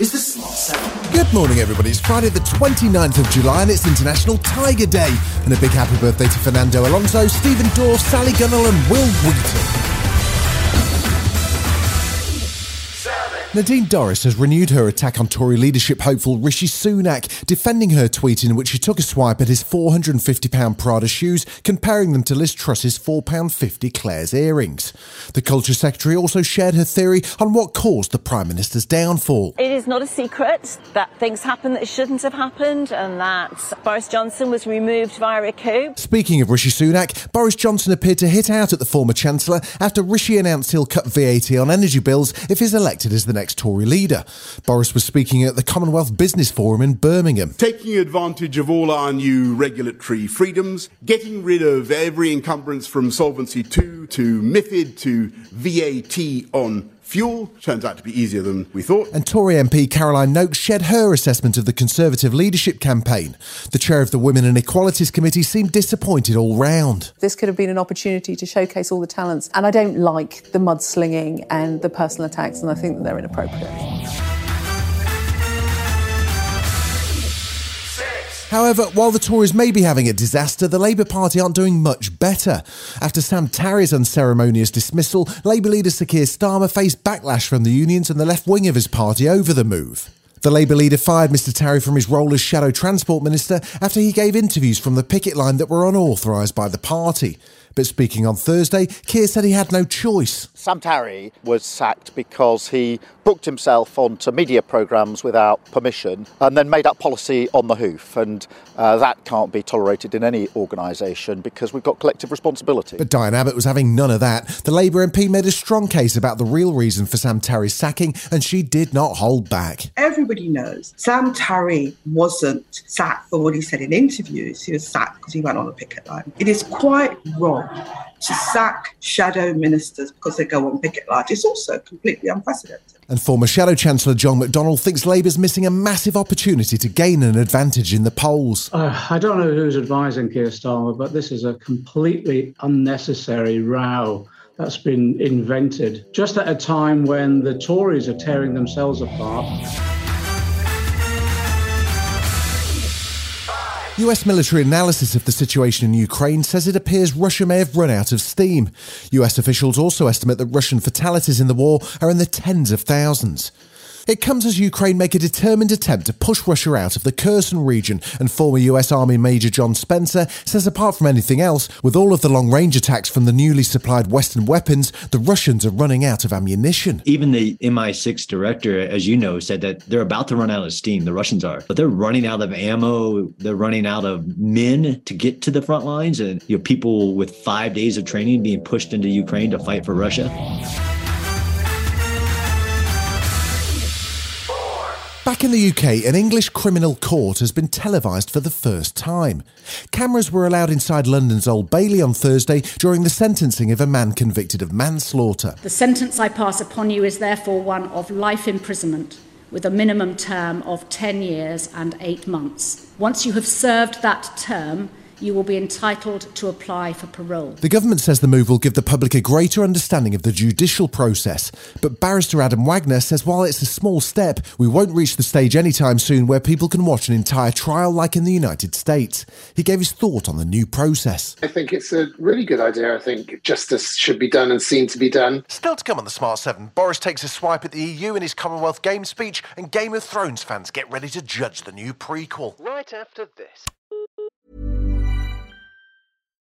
is Smart 7. Good morning, everybody. It's Friday, the 29th of July, and it's International Tiger Day. And a big happy birthday to Fernando Alonso, Stephen Dorff, Sally Gunnell, and Wil Wheaton. Nadine Dorries has renewed her attack on Tory leadership hopeful Rishi Sunak, defending her tweet in which she took a swipe at his £450 Prada shoes, comparing them to Liz Truss's £4.50 Claire's earrings. The Culture Secretary also shared her theory on what caused the Prime Minister's downfall. It is not a secret that things happened that shouldn't have happened and that Boris Johnson was removed via a coup. Speaking of Rishi Sunak, Boris Johnson appeared to hit out at the former Chancellor after Rishi announced he'll cut VAT on energy bills if he's elected as the next Tory leader. Boris was speaking at the Commonwealth Business Forum in Birmingham. Taking advantage of all our new regulatory freedoms, getting rid of every encumbrance from Solvency II to MIFID to VAT on fuel turns out to be easier than we thought. And Tory MP Caroline Nokes shared her assessment of the Conservative leadership campaign. The chair of the Women and Equalities Committee seemed disappointed all round. This could have been an opportunity to showcase all the talents, and I don't like the mudslinging and the personal attacks, and I think that they're inappropriate. However, while the Tories may be having a disaster, the Labour Party aren't doing much better. After Sam Tarry's unceremonious dismissal, Labour leader Sir Keir Starmer faced backlash from the unions and the left wing of his party over the move. The Labour leader fired Mr Tarry from his role as Shadow Transport Minister after he gave interviews from the picket line that were unauthorised by the party. But speaking on Thursday, Keir said he had no choice. Sam Tarry was sacked because he booked himself onto media programmes without permission and then made up policy on the hoof. And uh, that can't be tolerated in any organisation because we've got collective responsibility. But Diane Abbott was having none of that. The Labour MP made a strong case about the real reason for Sam Tarry's sacking, and she did not hold back. Everybody knows Sam Tarry wasn't sacked for what he said in interviews. He was sacked because he went on a picket line. It is quite wrong to sack shadow ministers because they go on picket lines. It's also completely unprecedented. And former Shadow Chancellor John McDonnell thinks Labour's missing a massive opportunity to gain an advantage in the polls. Uh, I don't know who's advising Keir Starmer, but this is a completely unnecessary row that's been invented just at a time when the Tories are tearing themselves apart. US military analysis of the situation in Ukraine says it appears Russia may have run out of steam. US officials also estimate that Russian fatalities in the war are in the tens of thousands. It comes as Ukraine make a determined attempt to push Russia out of the Kherson region, and former US Army Major John Spencer says apart from anything else, with all of the long range attacks from the newly supplied Western weapons, the Russians are running out of ammunition. Even the MI6 director, as you know, said that they're about to run out of steam, the Russians are, but they're running out of ammo, they're running out of men to get to the front lines, and you know, people with five days of training being pushed into Ukraine to fight for Russia. Back in the UK, an English criminal court has been televised for the first time. Cameras were allowed inside London's Old Bailey on Thursday during the sentencing of a man convicted of manslaughter. The sentence I pass upon you is therefore one of life imprisonment with a minimum term of 10 years and 8 months. Once you have served that term, you will be entitled to apply for parole. The government says the move will give the public a greater understanding of the judicial process. But barrister Adam Wagner says while it's a small step, we won't reach the stage anytime soon where people can watch an entire trial like in the United States. He gave his thought on the new process. I think it's a really good idea. I think justice should be done and seen to be done. Still to come on the Smart 7, Boris takes a swipe at the EU in his Commonwealth Games speech, and Game of Thrones fans get ready to judge the new prequel. Right after this.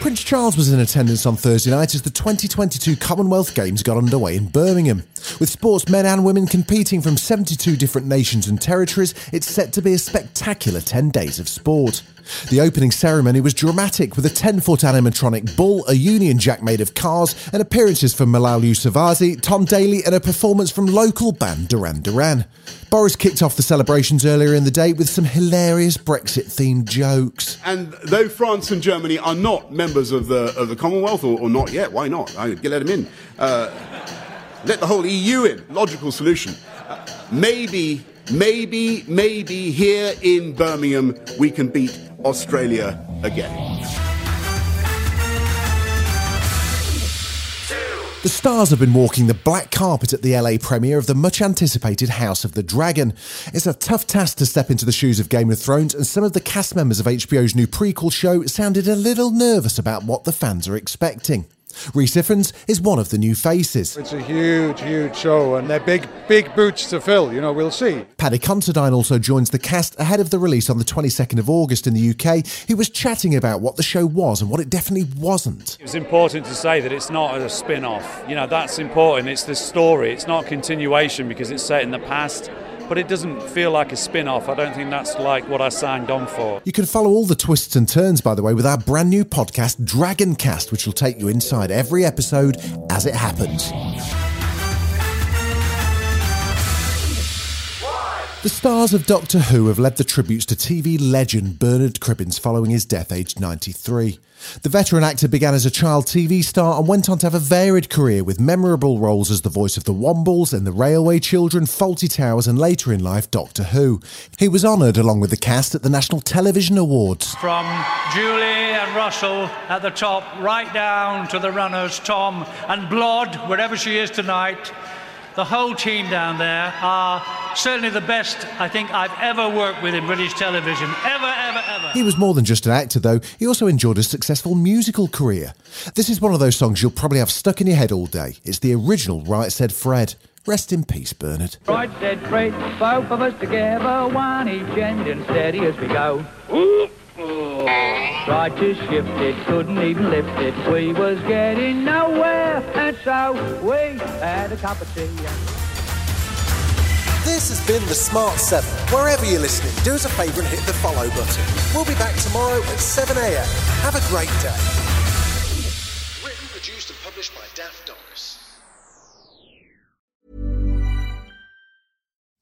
Prince Charles was in attendance on Thursday night as the 2022 Commonwealth Games got underway in Birmingham. With sportsmen and women competing from 72 different nations and territories, it's set to be a spectacular 10 days of sport. The opening ceremony was dramatic with a 10 foot animatronic bull, a Union Jack made of cars, and appearances from Malala Yousafzai, Tom Daley, and a performance from local band Duran Duran. Boris kicked off the celebrations earlier in the day with some hilarious Brexit themed jokes. And though France and Germany are not members of the, of the Commonwealth, or, or not yet, why not? I let them in. Uh, let the whole EU in. Logical solution. Uh, maybe, maybe, maybe here in Birmingham we can beat Australia again. The stars have been walking the black carpet at the LA premiere of the much anticipated House of the Dragon. It's a tough task to step into the shoes of Game of Thrones, and some of the cast members of HBO's new prequel show sounded a little nervous about what the fans are expecting. Rhys Ifans is one of the new faces. It's a huge, huge show, and they're big, big boots to fill. You know, we'll see. Paddy Considine also joins the cast ahead of the release on the 22nd of August in the UK. He was chatting about what the show was and what it definitely wasn't. It was important to say that it's not a spin off. You know, that's important. It's the story, it's not a continuation because it's set in the past. But it doesn't feel like a spin off. I don't think that's like what I signed on for. You can follow all the twists and turns, by the way, with our brand new podcast, Dragoncast, which will take you inside every episode as it happens. The stars of Doctor Who have led the tributes to TV legend Bernard Cribbins following his death aged 93. The veteran actor began as a child TV star and went on to have a varied career with memorable roles as the voice of the Wombles and the Railway Children, Fawlty Towers, and later in life Doctor Who. He was honoured along with the cast at the National Television Awards. From Julie and Russell at the top, right down to the runners, Tom and Blood, wherever she is tonight. The whole team down there are certainly the best I think I've ever worked with in British television. Ever, ever, ever. He was more than just an actor, though. He also enjoyed a successful musical career. This is one of those songs you'll probably have stuck in your head all day. It's the original Right Said Fred. Rest in peace, Bernard. Right said Fred, both of us together, one each end and steady as we go. Tried to shift it, couldn't even lift it. We was getting nowhere, and so we had a cup of tea. This has been The Smart 7. Wherever you're listening, do us a favour and hit the follow button. We'll be back tomorrow at 7am. Have a great day. Written, produced and published by Daft